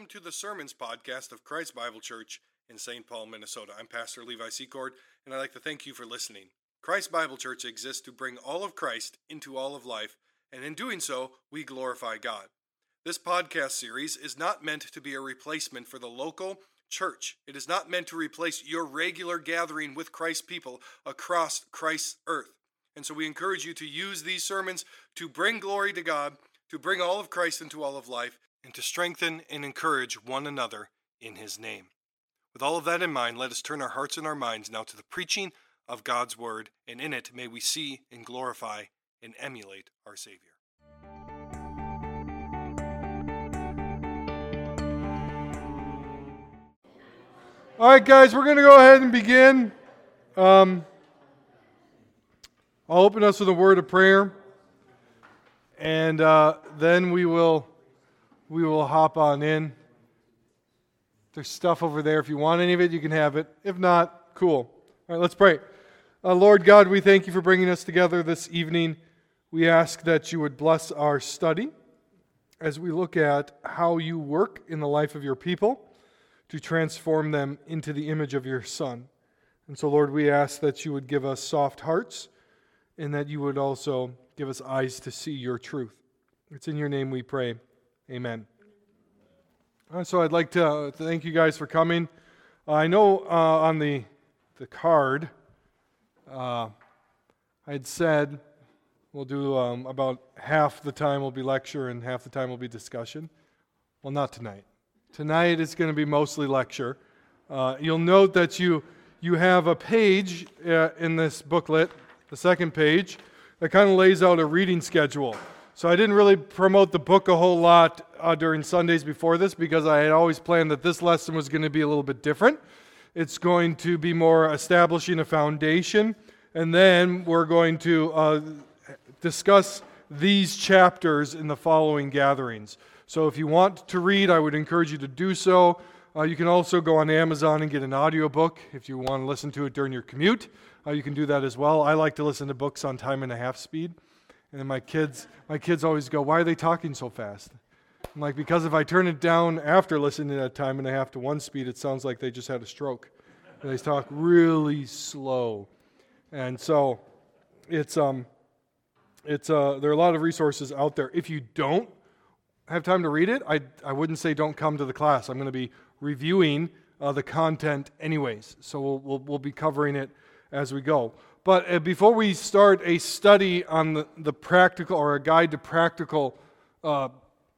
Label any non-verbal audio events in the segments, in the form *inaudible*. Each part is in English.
Welcome to the Sermons podcast of Christ Bible Church in St. Paul, Minnesota. I'm Pastor Levi Secord, and I'd like to thank you for listening. Christ Bible Church exists to bring all of Christ into all of life, and in doing so, we glorify God. This podcast series is not meant to be a replacement for the local church. It is not meant to replace your regular gathering with Christ's people across Christ's earth. And so we encourage you to use these sermons to bring glory to God, to bring all of Christ into all of life, and to strengthen and encourage one another in His name. With all of that in mind, let us turn our hearts and our minds now to the preaching of God's Word, and in it may we see and glorify and emulate our Savior. All right, guys, we're going to go ahead and begin. Um, I'll open us with a word of prayer, and uh, then we will we will hop on in. There's stuff over there. If you want any of it, you can have it. If not, cool. All right, let's pray. Uh, Lord God, we thank you for bringing us together this evening. We ask that you would bless our study as we look at how you work in the life of your people to transform them into the image of your Son. And so, Lord, we ask that you would give us soft hearts and that you would also give us eyes to see your truth. It's in your name we pray. Amen. Uh, so, I'd like to thank you guys for coming. Uh, I know uh, on the, the card, uh, I'd said we'll do um, about half the time will be lecture and half the time will be discussion. Well, not tonight. Tonight is going to be mostly lecture. Uh, you'll note that you, you have a page uh, in this booklet, the second page, that kind of lays out a reading schedule. So I didn't really promote the book a whole lot uh, during Sundays before this because I had always planned that this lesson was going to be a little bit different. It's going to be more establishing a foundation, and then we're going to uh, discuss these chapters in the following gatherings. So if you want to read, I would encourage you to do so. Uh, you can also go on Amazon and get an audiobook if you want to listen to it during your commute. Uh, you can do that as well. I like to listen to books on time and a half speed. And then my kids, my kids always go, "Why are they talking so fast?" I'm like, "Because if I turn it down after listening at time and a half to one speed, it sounds like they just had a stroke. And they talk really slow, and so it's um, it's uh, there are a lot of resources out there. If you don't have time to read it, I, I wouldn't say don't come to the class. I'm going to be reviewing uh, the content anyways, so we'll, we'll, we'll, be covering it as we go. But uh, before we start a study on the, the practical or a guide to practical uh,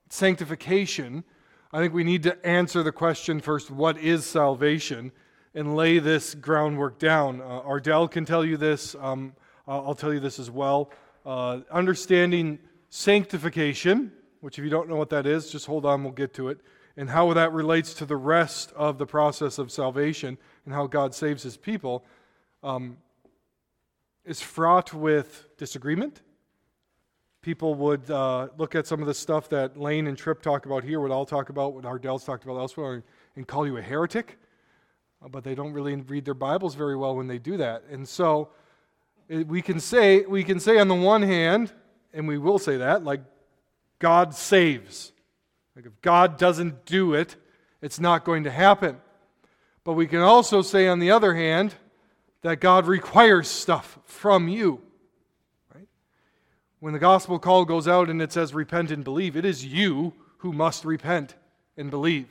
sanctification, I think we need to answer the question first what is salvation? And lay this groundwork down. Uh, Ardell can tell you this, um, I'll tell you this as well. Uh, understanding sanctification which, if you don't know what that is, just hold on, we'll get to it, and how that relates to the rest of the process of salvation and how God saves his people, um, is fraught with disagreement. People would uh, look at some of the stuff that Lane and Tripp talk about here, what I'll talk about, what Ardell's talked about elsewhere, and call you a heretic. Uh, but they don't really read their Bibles very well when they do that. And so it, we can say we can say on the one hand, and we will say that, like God saves. Like if God doesn't do it, it's not going to happen. But we can also say, on the other hand, that God requires stuff from you. Right? When the gospel call goes out and it says repent and believe, it is you who must repent and believe.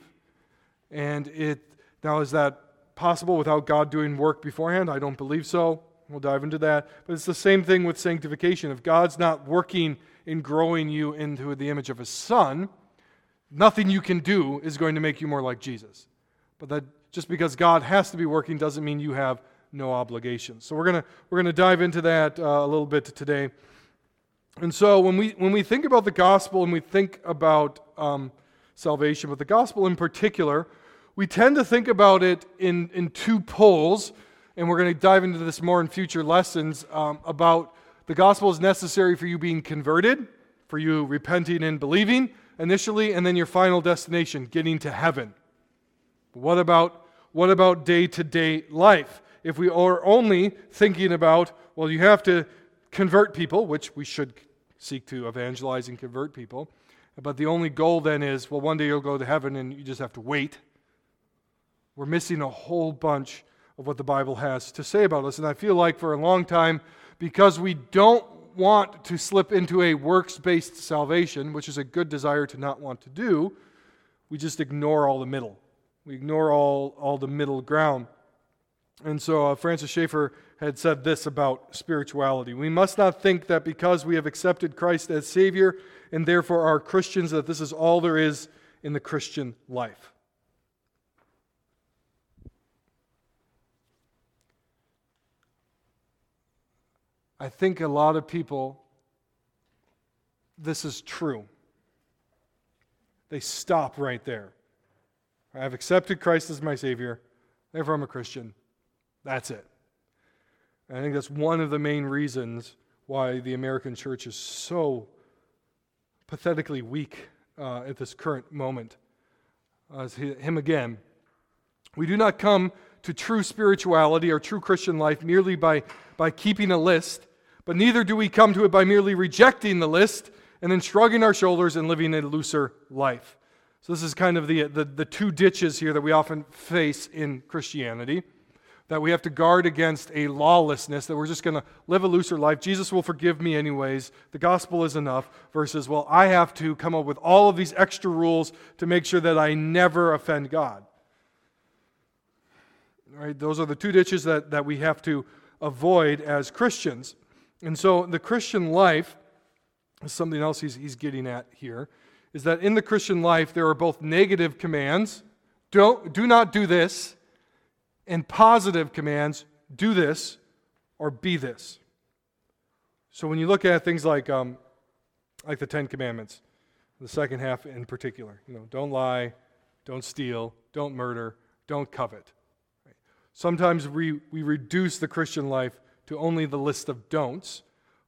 And it now is that possible without God doing work beforehand? I don't believe so. We'll dive into that. But it's the same thing with sanctification. If God's not working in growing you into the image of his son, nothing you can do is going to make you more like Jesus. But that just because God has to be working doesn't mean you have no obligations. So we're going to we're going to dive into that uh, a little bit today. And so when we when we think about the gospel and we think about um, salvation, but the gospel in particular, we tend to think about it in in two poles, and we're going to dive into this more in future lessons um, about the gospel is necessary for you being converted, for you repenting and believing initially, and then your final destination, getting to heaven. What about what about day-to-day life? If we are only thinking about, well, you have to convert people, which we should seek to evangelize and convert people, But the only goal then is well, one day you'll go to heaven and you just have to wait. We're missing a whole bunch of what the Bible has to say about us. And I feel like for a long time, because we don't want to slip into a works based salvation, which is a good desire to not want to do, we just ignore all the middle. We ignore all, all the middle ground. And so uh, Francis Schaeffer had said this about spirituality. We must not think that because we have accepted Christ as Savior and therefore are Christians, that this is all there is in the Christian life. I think a lot of people, this is true. They stop right there. I have accepted Christ as my Savior, therefore I'm a Christian. That's it. And I think that's one of the main reasons why the American church is so pathetically weak uh, at this current moment. As him again, we do not come to true spirituality or true Christian life merely by, by keeping a list, but neither do we come to it by merely rejecting the list and then shrugging our shoulders and living a looser life. So, this is kind of the, the, the two ditches here that we often face in Christianity that we have to guard against a lawlessness, that we're just going to live a looser life. Jesus will forgive me anyways. The gospel is enough. Versus, well, I have to come up with all of these extra rules to make sure that I never offend God. Right? Those are the two ditches that, that we have to avoid as Christians. And so the Christian life is something else he's, he's getting at here is that in the Christian life there are both negative commands. Don't, do not do this and positive commands do this or be this. So when you look at things like, um, like the Ten Commandments, the second half in particular, you know, don't lie, don't steal, don't murder, don't covet. Sometimes we, we reduce the Christian life to only the list of don'ts,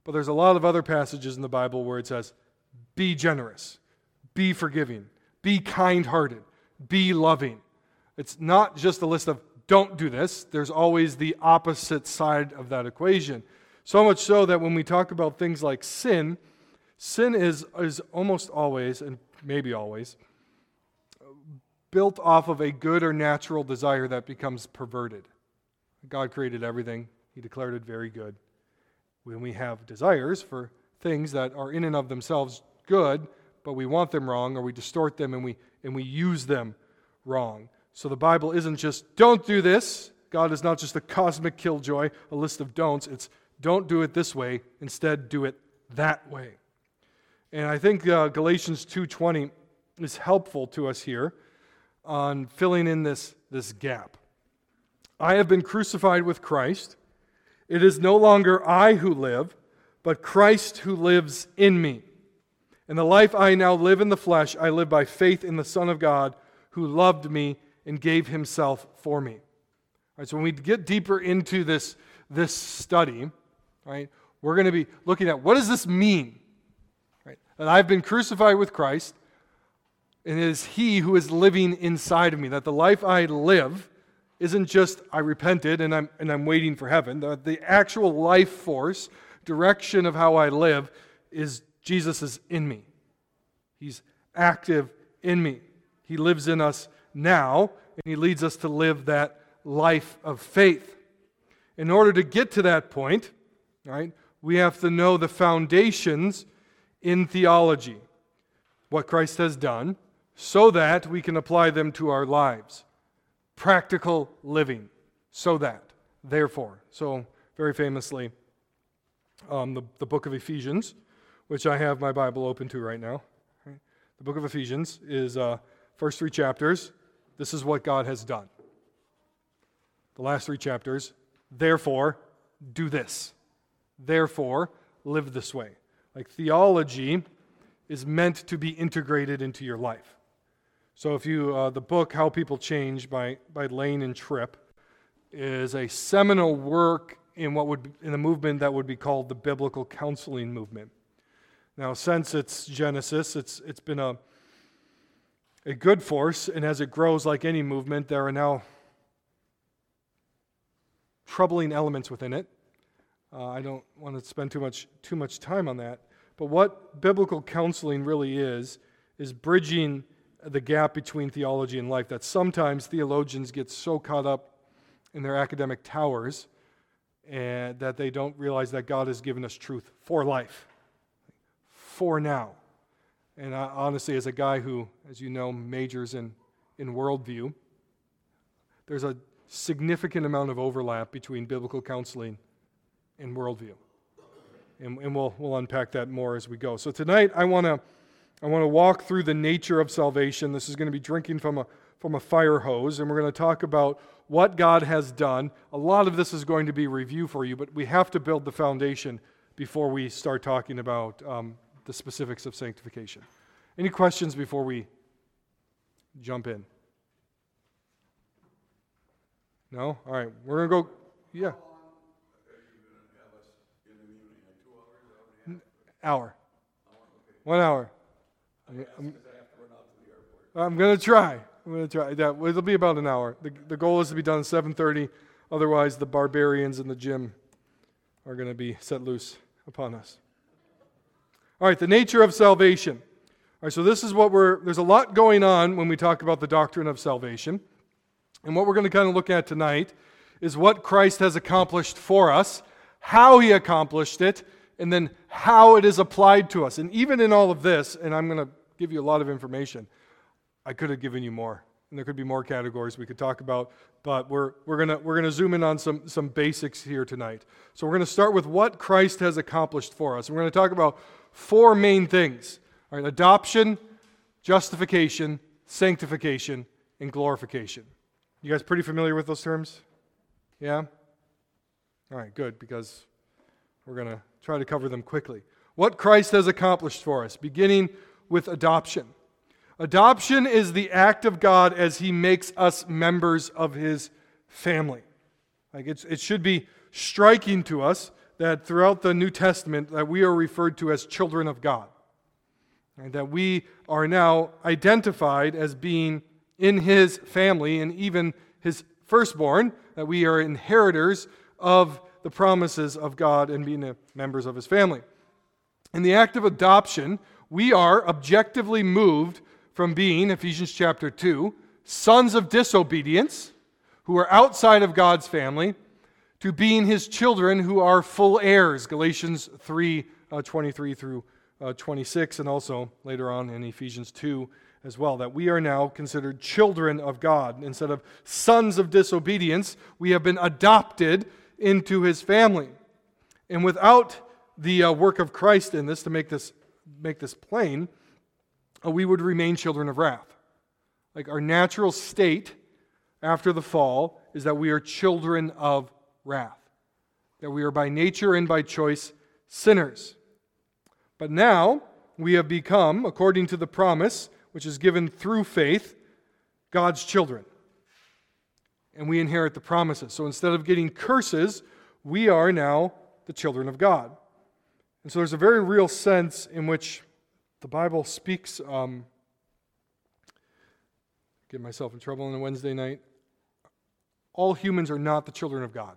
but there's a lot of other passages in the Bible where it says, be generous, be forgiving, be kind hearted, be loving. It's not just a list of don't do this, there's always the opposite side of that equation. So much so that when we talk about things like sin, sin is, is almost always, and maybe always, built off of a good or natural desire that becomes perverted. God created everything, He declared it very good. When we have desires for things that are in and of themselves good, but we want them wrong, or we distort them and we, and we use them wrong. So the Bible isn't just, don't do this. God is not just a cosmic killjoy, a list of don'ts. It's, don't do it this way. Instead, do it that way. And I think uh, Galatians 2.20 is helpful to us here on filling in this, this gap. I have been crucified with Christ. It is no longer I who live, but Christ who lives in me. And the life I now live in the flesh, I live by faith in the Son of God who loved me and gave himself for me. All right, so when we get deeper into this, this study, right, we're going to be looking at what does this mean? Right? That I've been crucified with Christ, and it is He who is living inside of me. That the life I live isn't just I repented and I'm, and I'm waiting for heaven. The, the actual life force, direction of how I live, is Jesus is in me. He's active in me. He lives in us now, and He leads us to live that life of faith. In order to get to that point, right, we have to know the foundations in theology, what Christ has done, so that we can apply them to our lives. Practical living, so that, therefore. So, very famously, um, the, the book of Ephesians, which I have my Bible open to right now. The book of Ephesians is uh, first three chapters, this is what God has done. The last three chapters, therefore, do this. Therefore, live this way. Like theology is meant to be integrated into your life. So if you, uh, the book How People Change by, by Lane and Tripp is a seminal work in what would in a movement that would be called the biblical counseling movement. Now, since its genesis, it's, it's been a, a good force, and as it grows like any movement, there are now troubling elements within it. Uh, I don't want to spend too much, too much time on that. But what biblical counseling really is, is bridging the gap between theology and life. That sometimes theologians get so caught up in their academic towers and that they don't realize that God has given us truth for life, for now. And I, honestly, as a guy who, as you know, majors in, in worldview, there's a significant amount of overlap between biblical counseling and worldview. And, and we'll, we'll unpack that more as we go. So tonight, I want to I want to walk through the nature of salvation. This is going to be drinking from a, from a fire hose, and we're going to talk about what God has done. A lot of this is going to be review for you, but we have to build the foundation before we start talking about um, the specifics of sanctification. Any questions before we jump in? No? All right. We're going to go. Yeah. Hour. One hour. I'm, I'm going to try. I'm going to try. Yeah, it'll be about an hour. The, the goal is to be done at 7:30. Otherwise, the barbarians in the gym are going to be set loose upon us. All right, the nature of salvation. All right, so this is what we're, there's a lot going on when we talk about the doctrine of salvation. And what we're going to kind of look at tonight is what Christ has accomplished for us, how he accomplished it, and then how it is applied to us. And even in all of this, and I'm going to give you a lot of information, I could have given you more. And there could be more categories we could talk about, but we're, we're going we're gonna zoom in on some, some basics here tonight. So we're going to start with what Christ has accomplished for us. We're going to talk about four main things all right, adoption, justification, sanctification, and glorification. You guys pretty familiar with those terms? Yeah? All right, good, because we're going to try to cover them quickly. What Christ has accomplished for us, beginning with adoption. Adoption is the act of God as He makes us members of His family. Like it should be striking to us that throughout the New Testament that we are referred to as children of God. And that we are now identified as being in his family and even his firstborn, that we are inheritors of the promises of God and being members of his family. In the act of adoption, we are objectively moved from being, Ephesians chapter 2, sons of disobedience who are outside of God's family to being his children who are full heirs. Galatians 3 uh, 23 through uh, 26, and also later on in Ephesians 2 as well, that we are now considered children of God. Instead of sons of disobedience, we have been adopted into his family. And without the uh, work of Christ in this, to make this, make this plain, uh, we would remain children of wrath. Like our natural state after the fall is that we are children of wrath, that we are by nature and by choice sinners. But now we have become, according to the promise which is given through faith, God's children. And we inherit the promises. So instead of getting curses, we are now the children of God. And so there's a very real sense in which the Bible speaks. Um, get myself in trouble on a Wednesday night. All humans are not the children of God.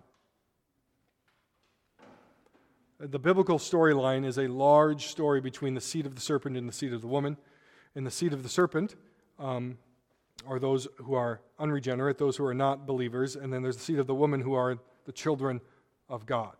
The biblical storyline is a large story between the seed of the serpent and the seed of the woman. And the seed of the serpent um, are those who are unregenerate, those who are not believers, and then there's the seed of the woman who are the children of God.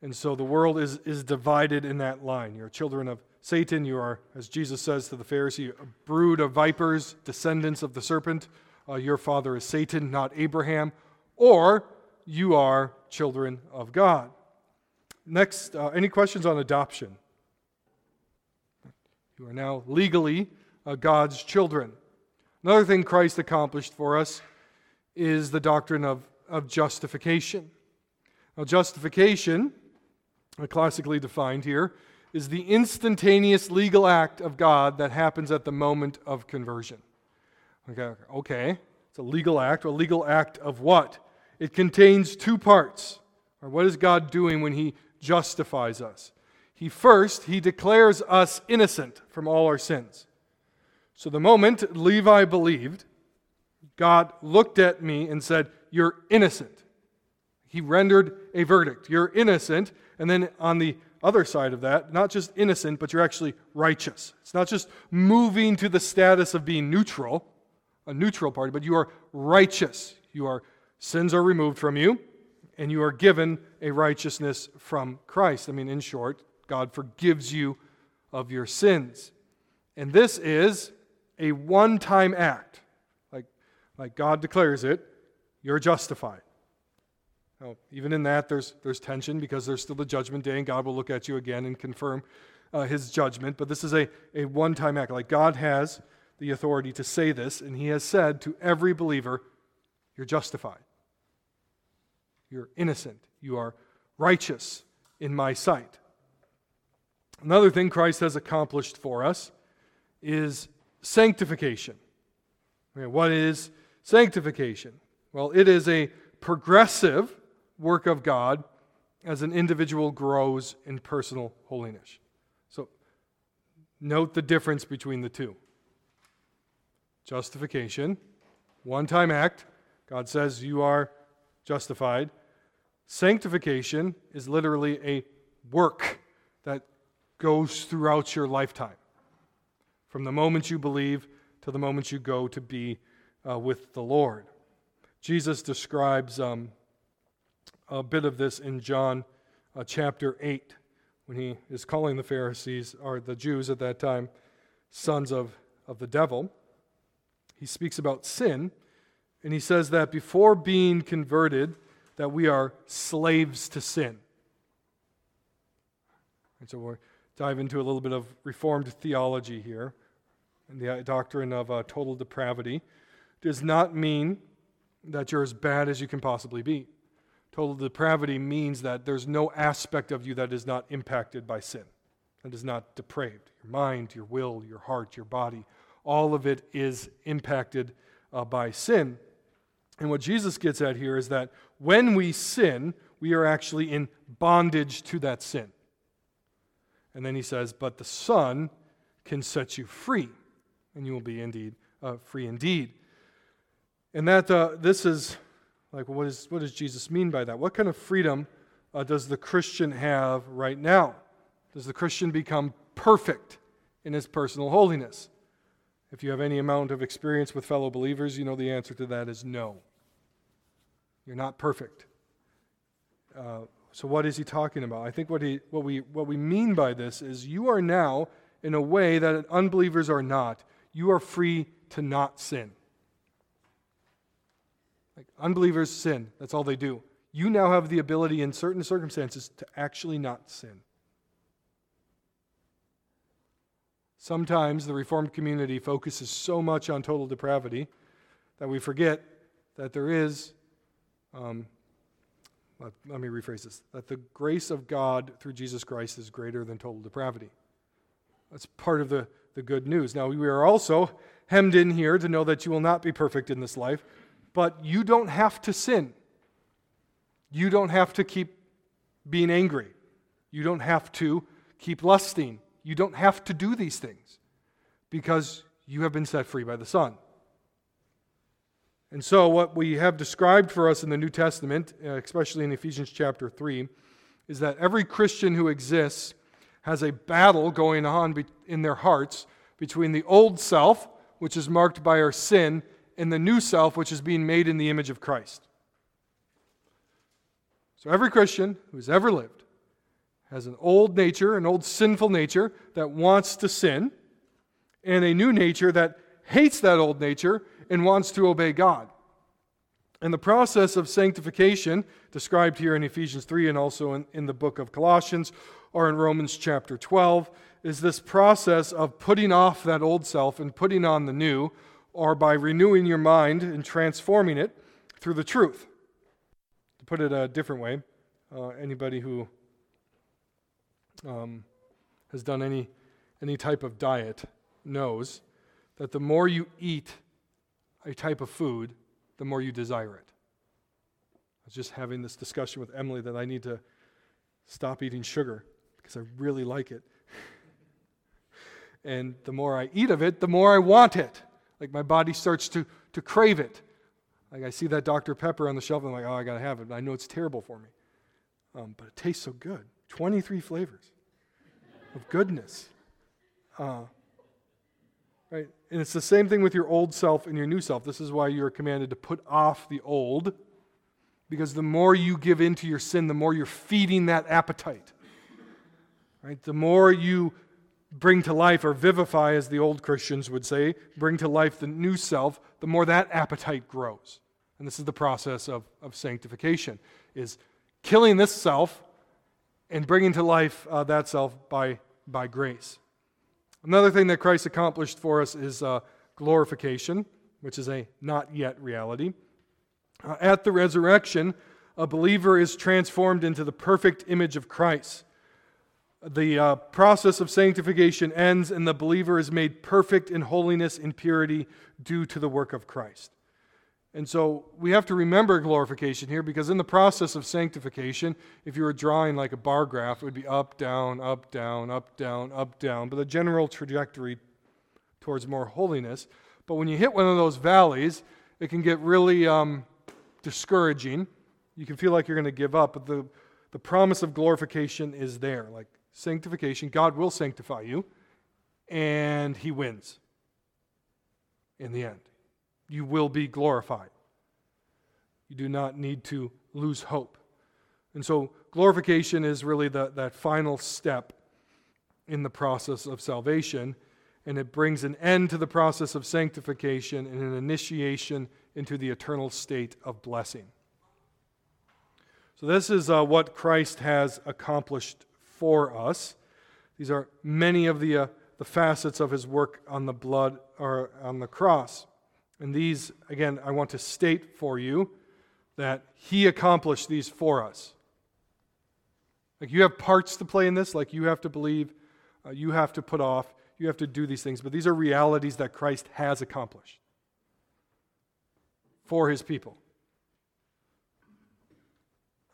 And so the world is, is divided in that line. You're children of Satan. You are, as Jesus says to the Pharisee, a brood of vipers, descendants of the serpent. Uh, your father is Satan, not Abraham. Or you are children of God. Next, uh, any questions on adoption? You are now legally uh, God's children. Another thing Christ accomplished for us is the doctrine of, of justification. Now, justification, uh, classically defined here, is the instantaneous legal act of God that happens at the moment of conversion. Okay, okay. It's a legal act. A legal act of what? It contains two parts. Or what is God doing when He justifies us. He first, he declares us innocent from all our sins. So the moment Levi believed, God looked at me and said, You're innocent. He rendered a verdict. You're innocent. And then on the other side of that, not just innocent, but you're actually righteous. It's not just moving to the status of being neutral, a neutral party, but you are righteous. You are sins are removed from you, and you are given a righteousness from Christ. I mean, in short, God forgives you of your sins. And this is a one time act. Like, like God declares it, you're justified. Now, even in that, there's, there's tension because there's still the judgment day, and God will look at you again and confirm uh, his judgment. But this is a, a one time act. Like God has the authority to say this, and he has said to every believer, You're justified. You're innocent. You are righteous in my sight. Another thing Christ has accomplished for us is sanctification. What is sanctification? Well, it is a progressive work of God as an individual grows in personal holiness. So, note the difference between the two. Justification, one time act. God says you are justified. Sanctification is literally a work that goes throughout your lifetime. From the moment you believe to the moment you go to be uh, with the Lord. Jesus describes um, a bit of this in John uh, chapter 8 when he is calling the Pharisees, or the Jews at that time, sons of, of the devil. He speaks about sin, and he says that before being converted, that we are slaves to sin. And so we'll dive into a little bit of Reformed theology here. And the doctrine of uh, total depravity does not mean that you're as bad as you can possibly be. Total depravity means that there's no aspect of you that is not impacted by sin, that is not depraved. Your mind, your will, your heart, your body, all of it is impacted uh, by sin. And what Jesus gets at here is that when we sin, we are actually in bondage to that sin. And then he says, But the Son can set you free, and you will be indeed uh, free indeed. And that uh, this is like, what, is, what does Jesus mean by that? What kind of freedom uh, does the Christian have right now? Does the Christian become perfect in his personal holiness? If you have any amount of experience with fellow believers, you know the answer to that is no. You're not perfect. Uh, so, what is he talking about? I think what, he, what, we, what we mean by this is you are now, in a way that unbelievers are not, you are free to not sin. Like unbelievers sin, that's all they do. You now have the ability in certain circumstances to actually not sin. Sometimes the Reformed community focuses so much on total depravity that we forget that there is, um, let, let me rephrase this, that the grace of God through Jesus Christ is greater than total depravity. That's part of the, the good news. Now, we are also hemmed in here to know that you will not be perfect in this life, but you don't have to sin. You don't have to keep being angry. You don't have to keep lusting. You don't have to do these things because you have been set free by the Son. And so, what we have described for us in the New Testament, uh, especially in Ephesians chapter 3, is that every Christian who exists has a battle going on in their hearts between the old self, which is marked by our sin, and the new self, which is being made in the image of Christ. So, every Christian who's ever lived has an old nature, an old sinful nature that wants to sin, and a new nature that hates that old nature and wants to obey God. And the process of sanctification, described here in Ephesians 3 and also in, in the book of Colossians or in Romans chapter 12, is this process of putting off that old self and putting on the new, or by renewing your mind and transforming it through the truth. To put it a different way, uh, anybody who um, has done any, any type of diet knows that the more you eat a type of food, the more you desire it. I was just having this discussion with Emily that I need to stop eating sugar because I really like it. and the more I eat of it, the more I want it. Like my body starts to, to crave it. Like I see that Dr. Pepper on the shelf, and I'm like, oh, I got to have it. I know it's terrible for me. Um, but it tastes so good 23 flavors of goodness. Uh, right? And it's the same thing with your old self and your new self. This is why you're commanded to put off the old, because the more you give into your sin, the more you're feeding that appetite. Right? The more you bring to life or vivify, as the old Christians would say, bring to life the new self, the more that appetite grows. And this is the process of, of sanctification, is killing this self and bringing to life uh, that self by, by grace. Another thing that Christ accomplished for us is uh, glorification, which is a not yet reality. Uh, at the resurrection, a believer is transformed into the perfect image of Christ the uh, process of sanctification ends and the believer is made perfect in holiness and purity due to the work of Christ. And so we have to remember glorification here because in the process of sanctification, if you were drawing like a bar graph, it would be up, down, up, down, up, down, up, down, but the general trajectory towards more holiness. But when you hit one of those valleys, it can get really um, discouraging. You can feel like you're going to give up, but the, the promise of glorification is there. Like sanctification, God will sanctify you, and He wins in the end. You will be glorified. You do not need to lose hope. And so, glorification is really the, that final step in the process of salvation, and it brings an end to the process of sanctification and an initiation into the eternal state of blessing. So, this is uh, what Christ has accomplished for us. These are many of the, uh, the facets of his work on the blood or on the cross. And these, again, I want to state for you that he accomplished these for us. Like you have parts to play in this, like you have to believe, uh, you have to put off, you have to do these things, but these are realities that Christ has accomplished for his people.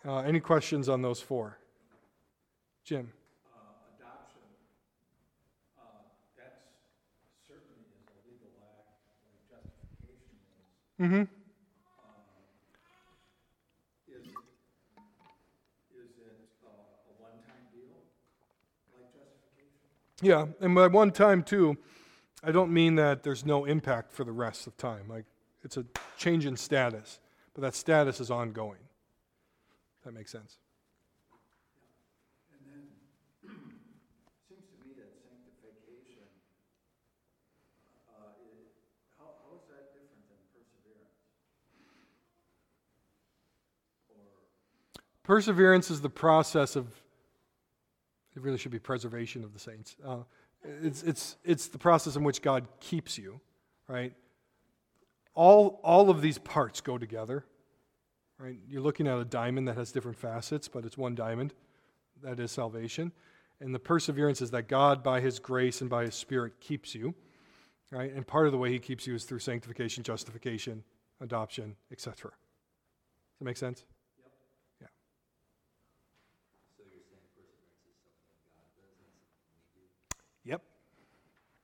Uh, any questions on those four? Jim. Uh, adoption, uh, that's certainly is a legal act, like justification is. Mm-hmm. Is, is it uh, a one-time deal, like justification? Yeah, and by one time too, I don't mean that there's no impact for the rest of time. Like it's a change in status, but that status is ongoing. That makes sense. And then, seems to me that sanctification, uh, is, how, how is that different than perseverance? Or, Perseverance is the process of. It really should be preservation of the saints. Uh, it's, it's, it's the process in which God keeps you, right? All, all of these parts go together, right? You're looking at a diamond that has different facets, but it's one diamond. That is salvation. And the perseverance is that God, by His grace and by His Spirit, keeps you, right? And part of the way He keeps you is through sanctification, justification, adoption, etc. Does that make sense?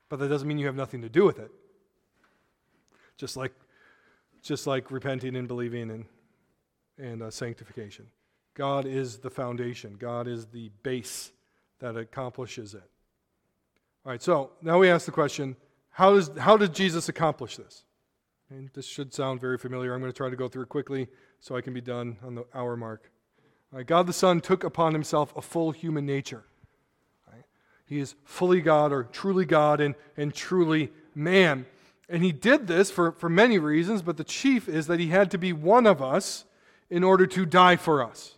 But that doesn't mean you have nothing to do with it. Just like, just like repenting and believing and, and uh, sanctification. God is the foundation, God is the base that accomplishes it. All right, so now we ask the question how, does, how did Jesus accomplish this? And this should sound very familiar. I'm going to try to go through it quickly so I can be done on the hour mark. God the Son took upon himself a full human nature. He is fully God or truly God and, and truly man. And he did this for, for many reasons, but the chief is that he had to be one of us in order to die for us.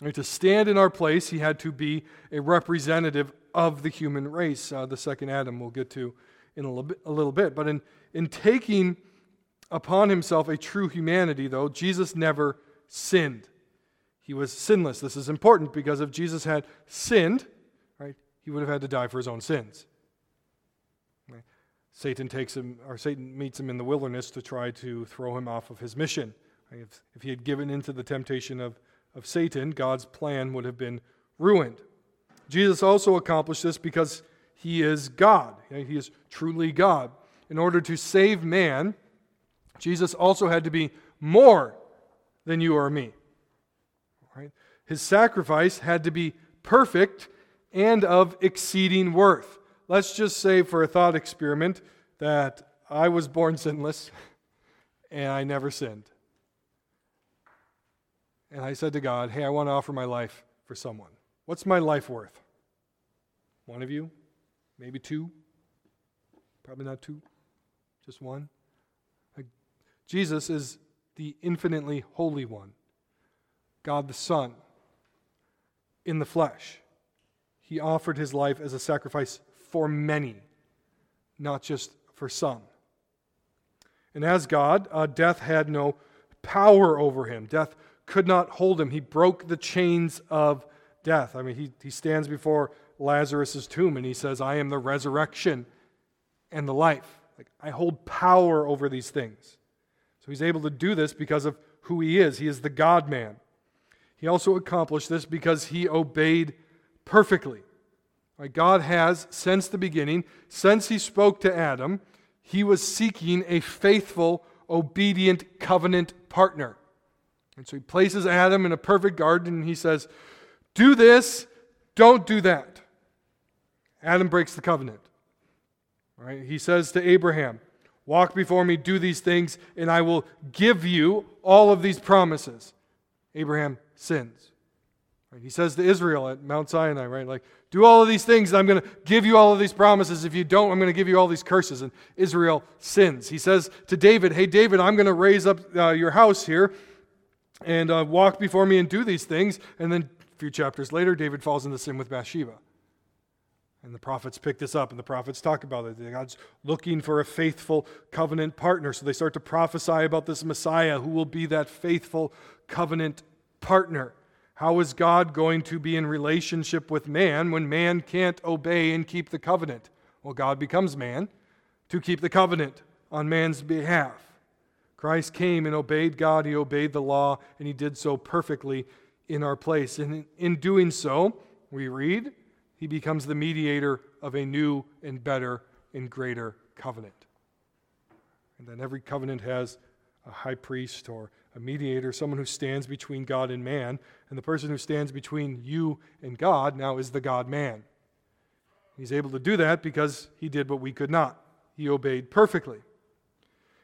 Right, to stand in our place, he had to be a representative of the human race, uh, the second Adam we'll get to in a little bit. A little bit. But in, in taking upon himself a true humanity, though, Jesus never sinned. He was sinless. This is important because if Jesus had sinned, he would have had to die for his own sins. Satan takes him, or Satan meets him in the wilderness to try to throw him off of his mission. If, if he had given into the temptation of, of Satan, God's plan would have been ruined. Jesus also accomplished this because he is God. He is truly God. In order to save man, Jesus also had to be more than you or me. His sacrifice had to be perfect and of exceeding worth. Let's just say, for a thought experiment, that I was born sinless and I never sinned. And I said to God, Hey, I want to offer my life for someone. What's my life worth? One of you? Maybe two? Probably not two, just one. Jesus is the infinitely holy one, God the Son, in the flesh. He offered his life as a sacrifice for many, not just for some. And as God, uh, death had no power over him. Death could not hold him. He broke the chains of death. I mean, he, he stands before Lazarus' tomb and he says, I am the resurrection and the life. Like, I hold power over these things. So he's able to do this because of who he is. He is the God man. He also accomplished this because he obeyed perfectly. God has, since the beginning, since he spoke to Adam, he was seeking a faithful, obedient covenant partner. And so he places Adam in a perfect garden and he says, Do this, don't do that. Adam breaks the covenant. Right? He says to Abraham, Walk before me, do these things, and I will give you all of these promises. Abraham sins. Right? He says to Israel at Mount Sinai, right? Like, do all of these things, and I'm going to give you all of these promises. If you don't, I'm going to give you all these curses. And Israel sins. He says to David, Hey, David, I'm going to raise up uh, your house here and uh, walk before me and do these things. And then a few chapters later, David falls into sin with Bathsheba. And the prophets pick this up, and the prophets talk about it. God's looking for a faithful covenant partner. So they start to prophesy about this Messiah who will be that faithful covenant partner. How is God going to be in relationship with man when man can't obey and keep the covenant? Well, God becomes man to keep the covenant on man's behalf. Christ came and obeyed God, he obeyed the law, and he did so perfectly in our place. And in doing so, we read, he becomes the mediator of a new and better and greater covenant. And then every covenant has a high priest or a mediator, someone who stands between God and man. And the person who stands between you and God now is the God man. He's able to do that because he did what we could not. He obeyed perfectly.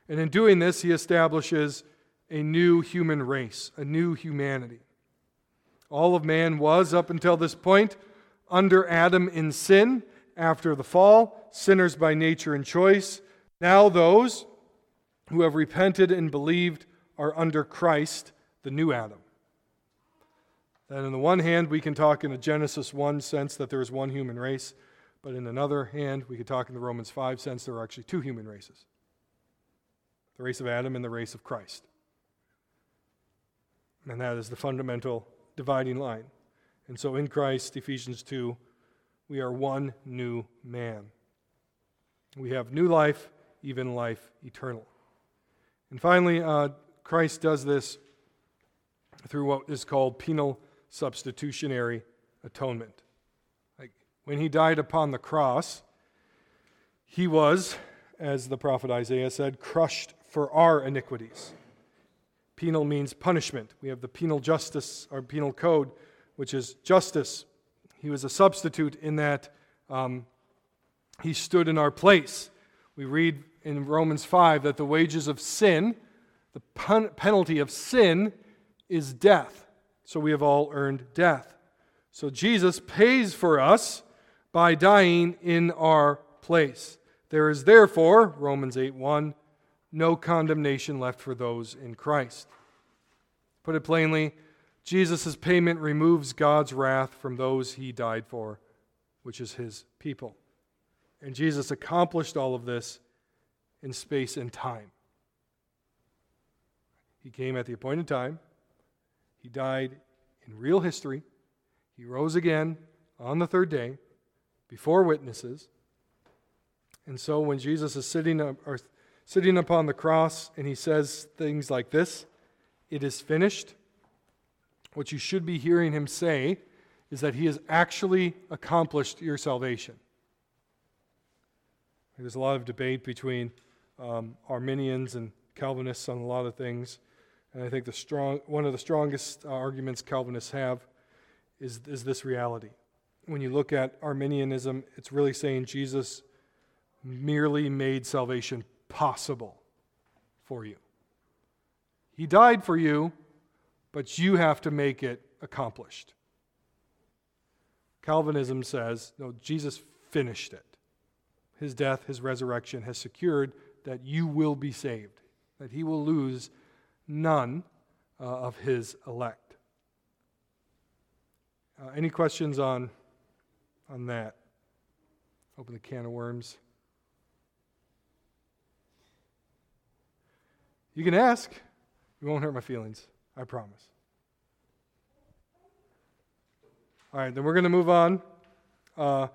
And in doing this, he establishes a new human race, a new humanity. All of man was, up until this point, under Adam in sin. After the fall, sinners by nature and choice. Now, those who have repented and believed are under Christ, the new Adam. That, on the one hand, we can talk in a Genesis 1 sense that there is one human race, but in another hand, we could talk in the Romans 5 sense there are actually two human races the race of Adam and the race of Christ. And that is the fundamental dividing line. And so in Christ, Ephesians 2, we are one new man. We have new life, even life eternal. And finally, uh, Christ does this through what is called penal substitutionary atonement. Like when he died upon the cross, he was, as the prophet Isaiah said, crushed for our iniquities. Penal means punishment. We have the penal justice or penal code, which is justice. He was a substitute in that um, he stood in our place. We read in Romans 5 that the wages of sin the penalty of sin is death. So we have all earned death. So Jesus pays for us by dying in our place. There is therefore, Romans 8 1, no condemnation left for those in Christ. Put it plainly, Jesus' payment removes God's wrath from those he died for, which is his people. And Jesus accomplished all of this in space and time. He came at the appointed time. He died in real history. He rose again on the third day before witnesses. And so when Jesus is sitting, or sitting upon the cross and he says things like this, it is finished, what you should be hearing him say is that he has actually accomplished your salvation. There's a lot of debate between um, Arminians and Calvinists on a lot of things. And I think the strong, one of the strongest uh, arguments Calvinists have is, is this reality. When you look at Arminianism, it's really saying Jesus merely made salvation possible for you. He died for you, but you have to make it accomplished. Calvinism says, no, Jesus finished it. His death, his resurrection has secured that you will be saved, that he will lose none uh, of his elect. Uh, any questions on, on that? Open the can of worms. You can ask. You won't hurt my feelings. I promise. All right, then we're going to move on. Uh,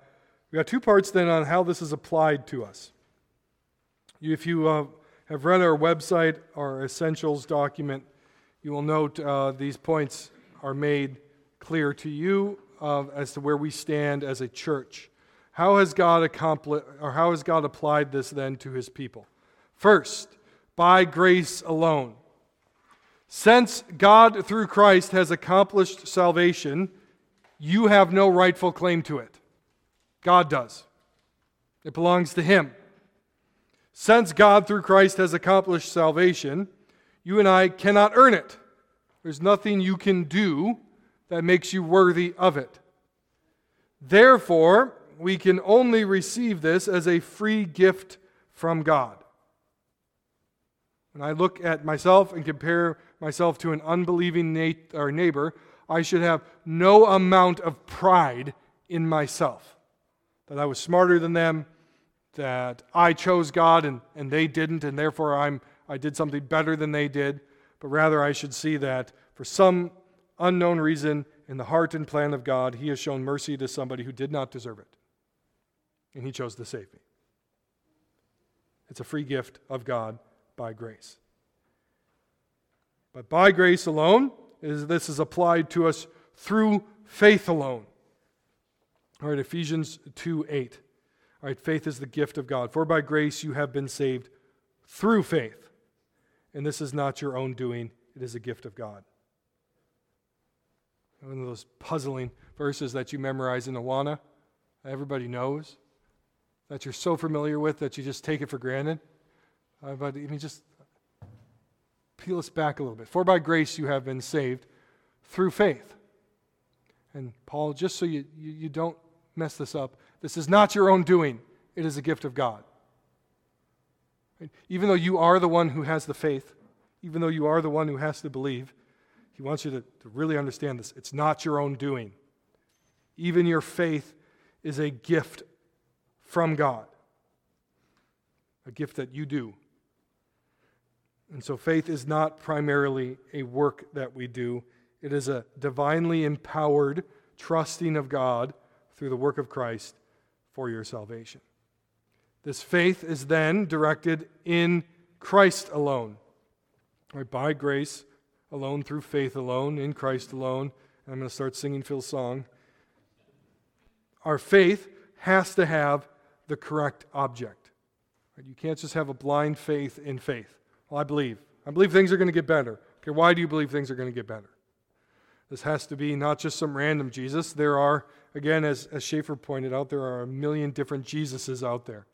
we got two parts then on how this is applied to us. If you uh, have read our website, our essentials document, you will note uh, these points are made clear to you uh, as to where we stand as a church. How has God accomplished, or how has God applied this then to His people? First, by grace alone. Since God through Christ has accomplished salvation, you have no rightful claim to it. God does. It belongs to Him. Since God through Christ has accomplished salvation, you and I cannot earn it. There's nothing you can do that makes you worthy of it. Therefore, we can only receive this as a free gift from God. When I look at myself and compare myself to an unbelieving neighbor, I should have no amount of pride in myself. That I was smarter than them, that I chose God and, and they didn't, and therefore I'm, I did something better than they did. But rather, I should see that for some unknown reason in the heart and plan of God, He has shown mercy to somebody who did not deserve it. And He chose to save me. It's a free gift of God by grace. But by grace alone, is this is applied to us through faith alone. All right, Ephesians 2 8. All right, faith is the gift of God. For by grace you have been saved through faith. And this is not your own doing, it is a gift of God. One of those puzzling verses that you memorize in Awana, everybody knows, that you're so familiar with that you just take it for granted. Uh, but just peel us back a little bit. For by grace you have been saved through faith. And Paul, just so you, you, you don't mess this up, this is not your own doing, it is a gift of God. Even though you are the one who has the faith, even though you are the one who has to believe, he wants you to, to really understand this. It's not your own doing. Even your faith is a gift from God, a gift that you do. And so faith is not primarily a work that we do, it is a divinely empowered trusting of God through the work of Christ for your salvation. This faith is then directed in Christ alone, right, by grace alone, through faith alone, in Christ alone. And I'm going to start singing Phil's song. Our faith has to have the correct object. Right? You can't just have a blind faith in faith. Well, I believe. I believe things are going to get better. Okay, why do you believe things are going to get better? This has to be not just some random Jesus. There are, again, as, as Schaeffer pointed out, there are a million different Jesuses out there.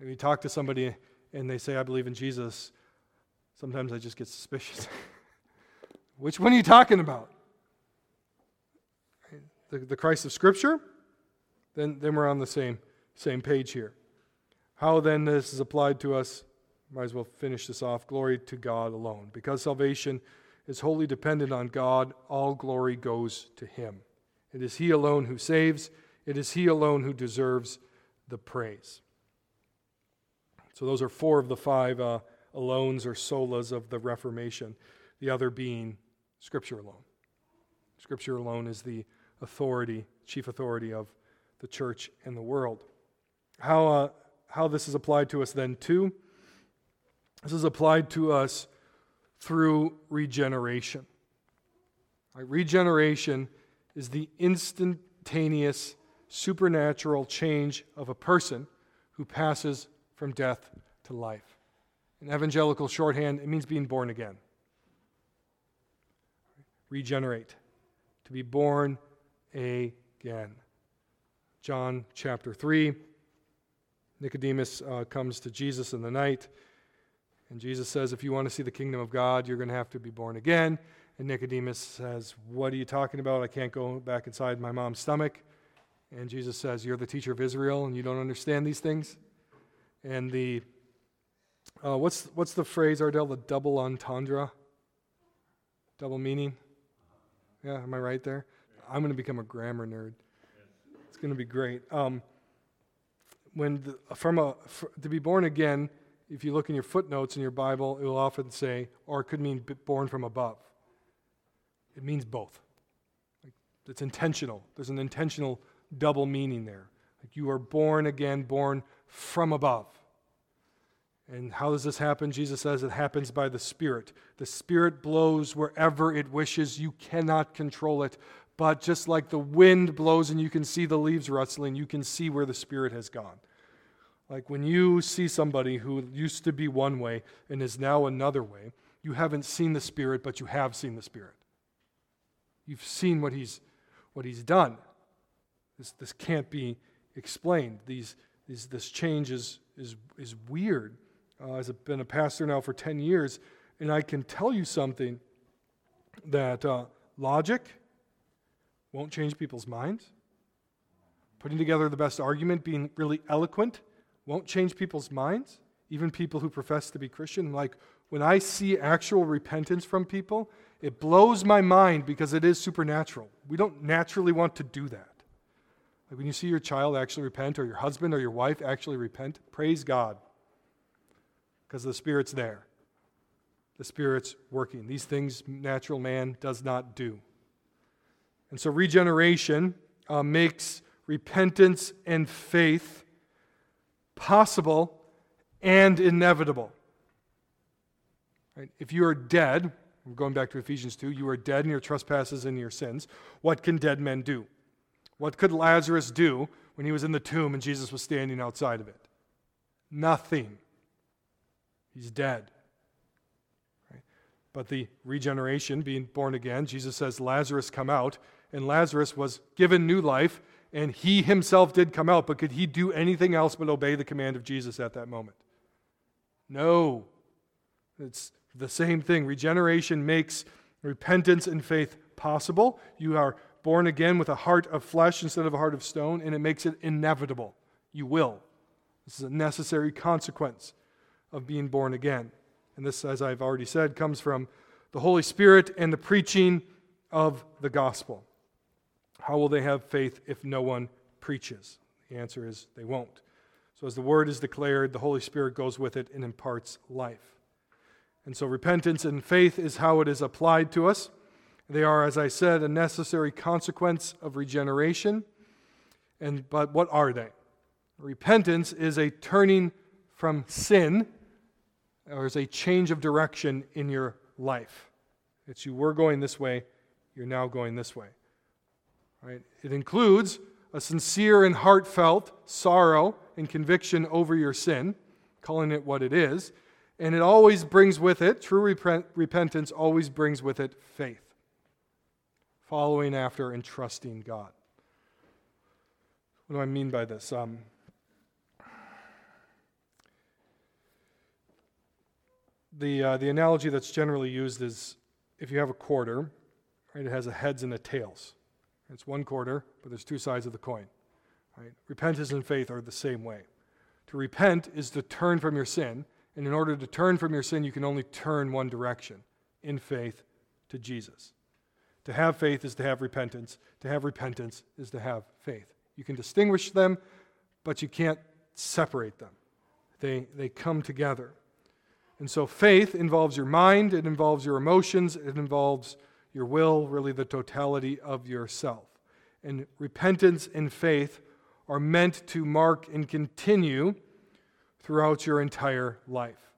If you talk to somebody and they say, I believe in Jesus, sometimes I just get suspicious. *laughs* Which one are you talking about? The, the Christ of Scripture? Then, then we're on the same, same page here. How then this is applied to us might as well finish this off. Glory to God alone. Because salvation is wholly dependent on God, all glory goes to Him. It is He alone who saves, it is He alone who deserves the praise. So, those are four of the five uh, alones or solas of the Reformation, the other being Scripture alone. Scripture alone is the authority, chief authority of the church and the world. How, uh, how this is applied to us then, too this is applied to us through regeneration. Right, regeneration is the instantaneous supernatural change of a person who passes from death to life. In evangelical shorthand, it means being born again. Regenerate, to be born again. John chapter 3. Nicodemus uh, comes to Jesus in the night, and Jesus says, If you want to see the kingdom of God, you're going to have to be born again. And Nicodemus says, What are you talking about? I can't go back inside my mom's stomach. And Jesus says, You're the teacher of Israel and you don't understand these things? And the, uh, what's, what's the phrase, Ardell? The double entendre? Double meaning? Yeah, am I right there? I'm going to become a grammar nerd. It's going to be great. Um, when the, from a for, to be born again, if you look in your footnotes in your Bible, it will often say, or it could mean born from above. It means both. Like, it's intentional. There's an intentional double meaning there. Like you are born again, born from above. And how does this happen? Jesus says it happens by the Spirit. The Spirit blows wherever it wishes. You cannot control it. But just like the wind blows and you can see the leaves rustling, you can see where the Spirit has gone. Like when you see somebody who used to be one way and is now another way, you haven't seen the Spirit, but you have seen the Spirit. You've seen what He's, what he's done. This, this can't be explained. These, these, this change is, is, is weird. Uh, I've been a pastor now for 10 years, and I can tell you something that uh, logic won't change people's minds. Putting together the best argument, being really eloquent, won't change people's minds, even people who profess to be Christian. Like when I see actual repentance from people, it blows my mind because it is supernatural. We don't naturally want to do that. Like when you see your child actually repent, or your husband or your wife actually repent, praise God. Because the Spirit's there. The Spirit's working. These things natural man does not do. And so regeneration uh, makes repentance and faith possible and inevitable. Right? If you are dead, going back to Ephesians 2, you are dead in your trespasses and your sins. What can dead men do? What could Lazarus do when he was in the tomb and Jesus was standing outside of it? Nothing. He's dead. Right? But the regeneration, being born again, Jesus says, Lazarus come out, and Lazarus was given new life, and he himself did come out, but could he do anything else but obey the command of Jesus at that moment? No. It's the same thing. Regeneration makes repentance and faith possible. You are born again with a heart of flesh instead of a heart of stone, and it makes it inevitable. You will. This is a necessary consequence of being born again. And this, as I've already said, comes from the Holy Spirit and the preaching of the gospel. How will they have faith if no one preaches? The answer is they won't. So, as the word is declared, the Holy Spirit goes with it and imparts life. And so, repentance and faith is how it is applied to us. They are, as I said, a necessary consequence of regeneration. And, but what are they? Repentance is a turning from sin, or is a change of direction in your life. It's you were going this way, you're now going this way. Right? It includes a sincere and heartfelt sorrow and conviction over your sin, calling it what it is. And it always brings with it, true repent, repentance always brings with it faith following after and trusting God. What do I mean by this? Um, the, uh, the analogy that's generally used is if you have a quarter, right, it has a heads and a tails. It's one quarter, but there's two sides of the coin. Right? Repentance and faith are the same way. To repent is to turn from your sin, and in order to turn from your sin, you can only turn one direction in faith to Jesus. To have faith is to have repentance. To have repentance is to have faith. You can distinguish them, but you can't separate them. They, they come together. And so faith involves your mind, it involves your emotions, it involves your will, really the totality of yourself. And repentance and faith are meant to mark and continue throughout your entire life.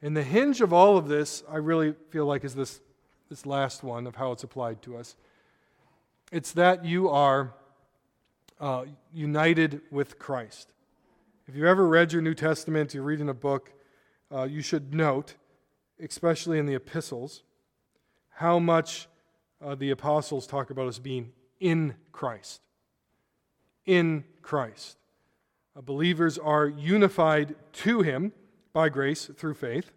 And the hinge of all of this, I really feel like, is this this last one of how it's applied to us. It's that you are uh, united with Christ. If you've ever read your New Testament, you're reading a book, uh, you should note, especially in the epistles, how much uh, the apostles talk about us being in Christ. In Christ. Uh, believers are unified to Him by grace through faith.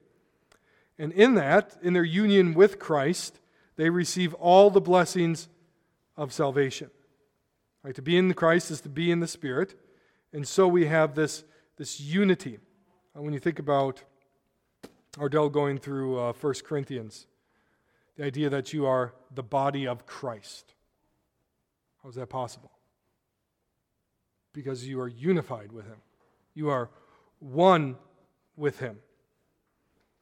And in that, in their union with Christ, they receive all the blessings of salvation. Right, to be in Christ is to be in the Spirit. And so we have this, this unity. Uh, when you think about Ardell going through uh, 1 Corinthians, the idea that you are the body of Christ. How is that possible? Because you are unified with Him, you are one with Him.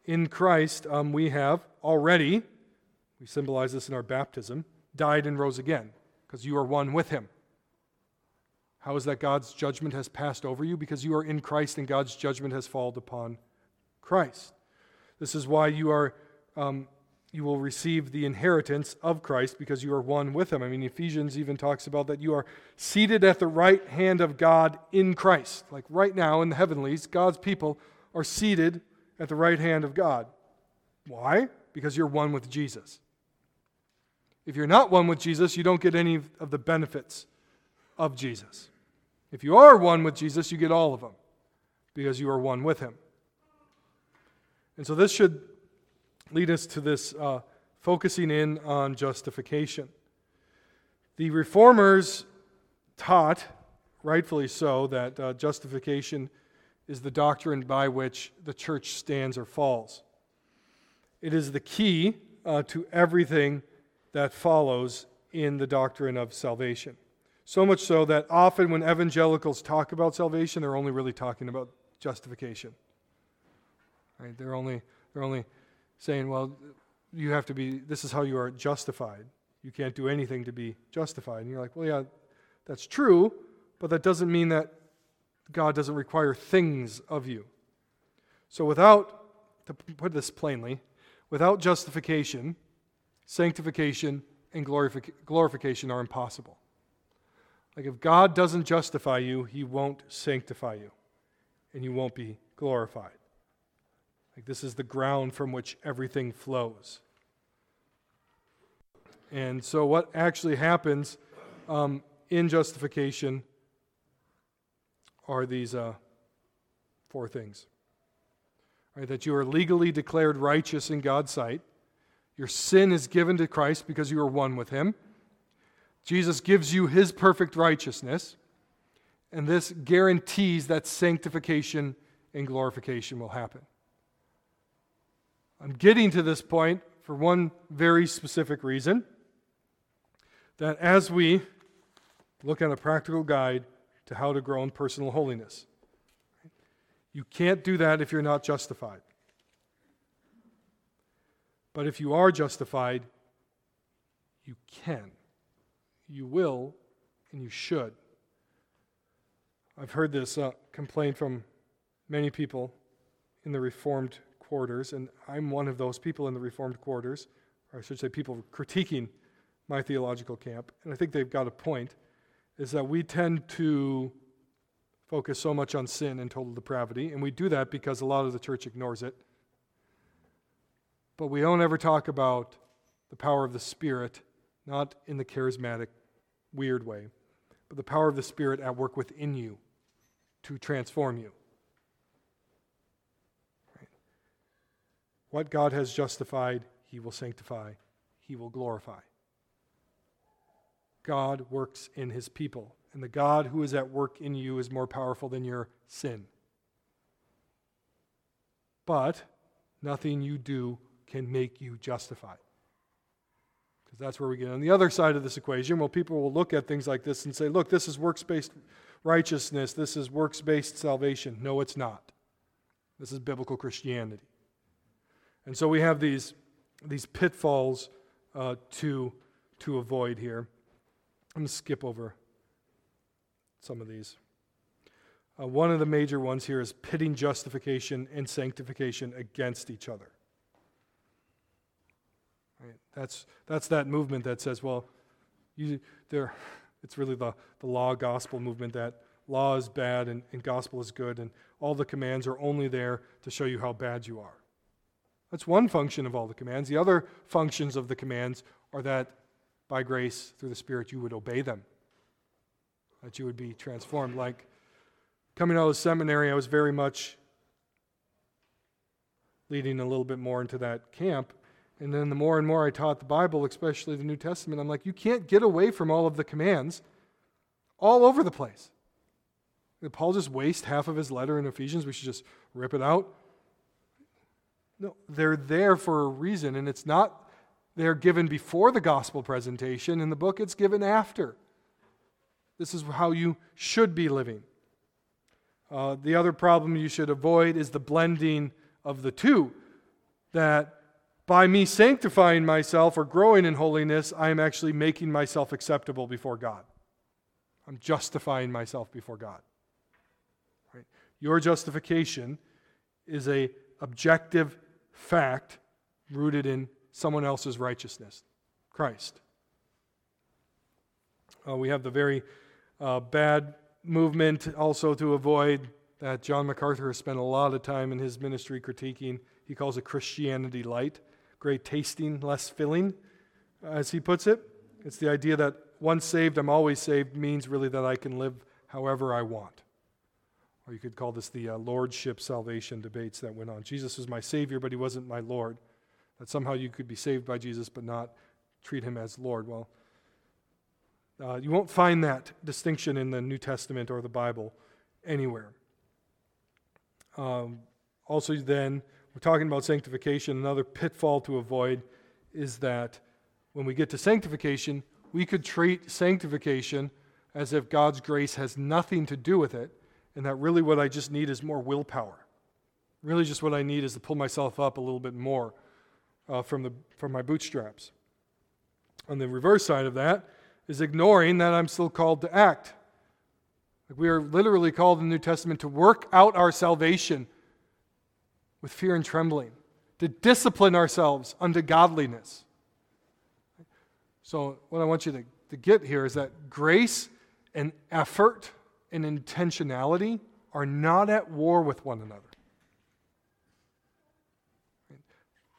In Christ, um, we have already, we symbolize this in our baptism, died and rose again, because you are one with Him. How is that God's judgment has passed over you? Because you are in Christ and God's judgment has fallen upon Christ. This is why you are um, you will receive the inheritance of Christ because you are one with him. I mean, Ephesians even talks about that you are seated at the right hand of God in Christ. Like right now in the heavenlies, God's people are seated at the right hand of God. Why? Because you're one with Jesus. If you're not one with Jesus, you don't get any of the benefits of Jesus. If you are one with Jesus, you get all of them because you are one with him. And so this should lead us to this uh, focusing in on justification. The reformers taught, rightfully so, that uh, justification is the doctrine by which the church stands or falls. It is the key uh, to everything that follows in the doctrine of salvation. So much so that often when evangelicals talk about salvation, they're only really talking about justification. Right? They're only, they're only saying, well, you have to be, this is how you are justified. You can't do anything to be justified. And you're like, well, yeah, that's true, but that doesn't mean that God doesn't require things of you. So, without, to put this plainly, without justification, sanctification and glorific- glorification are impossible. Like, if God doesn't justify you, he won't sanctify you, and you won't be glorified. Like this is the ground from which everything flows. And so, what actually happens um, in justification are these uh, four things. Right, that you are legally declared righteous in God's sight. Your sin is given to Christ because you are one with Him. Jesus gives you His perfect righteousness. And this guarantees that sanctification and glorification will happen. I'm getting to this point for one very specific reason that as we look at a practical guide to how to grow in personal holiness, you can't do that if you're not justified. But if you are justified, you can. You will, and you should. I've heard this uh, complaint from many people in the Reformed quarters, and I'm one of those people in the Reformed quarters, or I should say, people critiquing my theological camp, and I think they've got a point, is that we tend to focus so much on sin and total depravity, and we do that because a lot of the church ignores it. But we don't ever talk about the power of the Spirit, not in the charismatic, weird way, but the power of the Spirit at work within you to transform you. What God has justified, he will sanctify, he will glorify. God works in his people, and the God who is at work in you is more powerful than your sin. But nothing you do can make you justified. Because that's where we get on the other side of this equation. Well, people will look at things like this and say, look, this is works based righteousness, this is works based salvation. No, it's not. This is biblical Christianity. And so we have these, these pitfalls uh, to, to avoid here. I'm going to skip over some of these. Uh, one of the major ones here is pitting justification and sanctification against each other. Right? That's, that's that movement that says, well, you, there, it's really the, the law gospel movement that law is bad and, and gospel is good, and all the commands are only there to show you how bad you are. That's one function of all the commands. The other functions of the commands are that by grace through the Spirit you would obey them, that you would be transformed. Like coming out of seminary, I was very much leading a little bit more into that camp. And then the more and more I taught the Bible, especially the New Testament, I'm like, you can't get away from all of the commands all over the place. Did Paul just waste half of his letter in Ephesians? We should just rip it out? No, they're there for a reason, and it's not they're given before the gospel presentation. In the book, it's given after. This is how you should be living. Uh, the other problem you should avoid is the blending of the two. That by me sanctifying myself or growing in holiness, I am actually making myself acceptable before God. I'm justifying myself before God. Right? Your justification is a objective fact rooted in someone else's righteousness, Christ. Uh, we have the very uh, bad movement also to avoid that John MacArthur has spent a lot of time in his ministry critiquing. He calls it Christianity light, great tasting, less filling, as he puts it. It's the idea that once saved, I'm always saved means really that I can live however I want. Or you could call this the uh, lordship salvation debates that went on. Jesus was my Savior, but he wasn't my Lord. That somehow you could be saved by Jesus, but not treat him as Lord. Well, uh, you won't find that distinction in the New Testament or the Bible anywhere. Um, also, then, we're talking about sanctification. Another pitfall to avoid is that when we get to sanctification, we could treat sanctification as if God's grace has nothing to do with it and that really what I just need is more willpower. Really, just what I need is to pull myself up a little bit more uh, from, the, from my bootstraps. On the reverse side of that is ignoring that I'm still called to act. Like we are literally called in the New Testament to work out our salvation with fear and trembling, to discipline ourselves unto godliness. So, what I want you to, to get here is that grace and effort and intentionality are not at war with one another.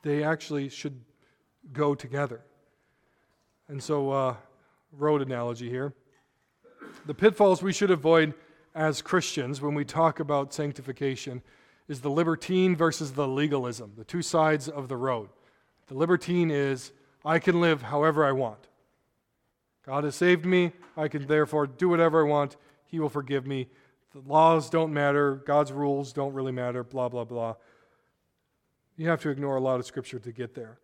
They actually should go together. And so, uh, road analogy here. The pitfalls we should avoid as Christians when we talk about sanctification is the libertine versus the legalism, the two sides of the road. The libertine is, I can live however I want. God has saved me. I can therefore do whatever I want. He will forgive me. The laws don't matter. God's rules don't really matter. Blah, blah, blah. You have to ignore a lot of scripture to get there.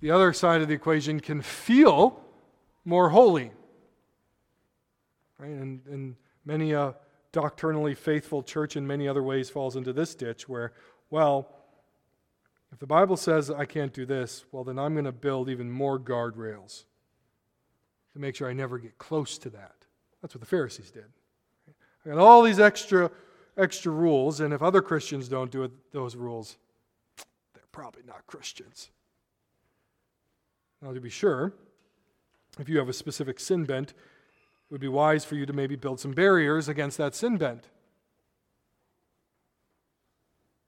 The other side of the equation can feel more holy. Right? And, and many a doctrinally faithful church in many other ways falls into this ditch where, well, if the Bible says I can't do this, well, then I'm going to build even more guardrails to make sure I never get close to that. That's what the Pharisees did. I got all these extra extra rules, and if other Christians don't do it, those rules, they're probably not Christians. Now, to be sure, if you have a specific sin bent, it would be wise for you to maybe build some barriers against that sin bent.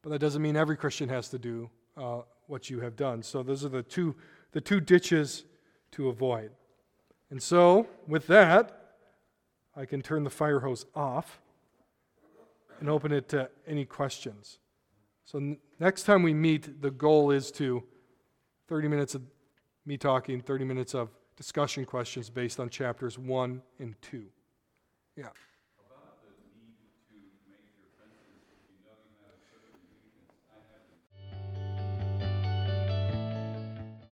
But that doesn't mean every Christian has to do uh, what you have done. So those are the two, the two ditches to avoid. And so, with that, I can turn the fire hose off and open it to any questions. So, n- next time we meet, the goal is to 30 minutes of me talking, 30 minutes of discussion questions based on chapters 1 and 2. Yeah.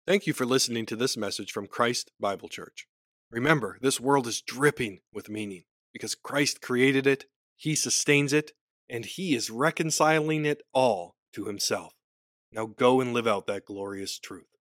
Thank you for listening to this message from Christ Bible Church. Remember, this world is dripping with meaning because Christ created it, He sustains it, and He is reconciling it all to Himself. Now go and live out that glorious truth.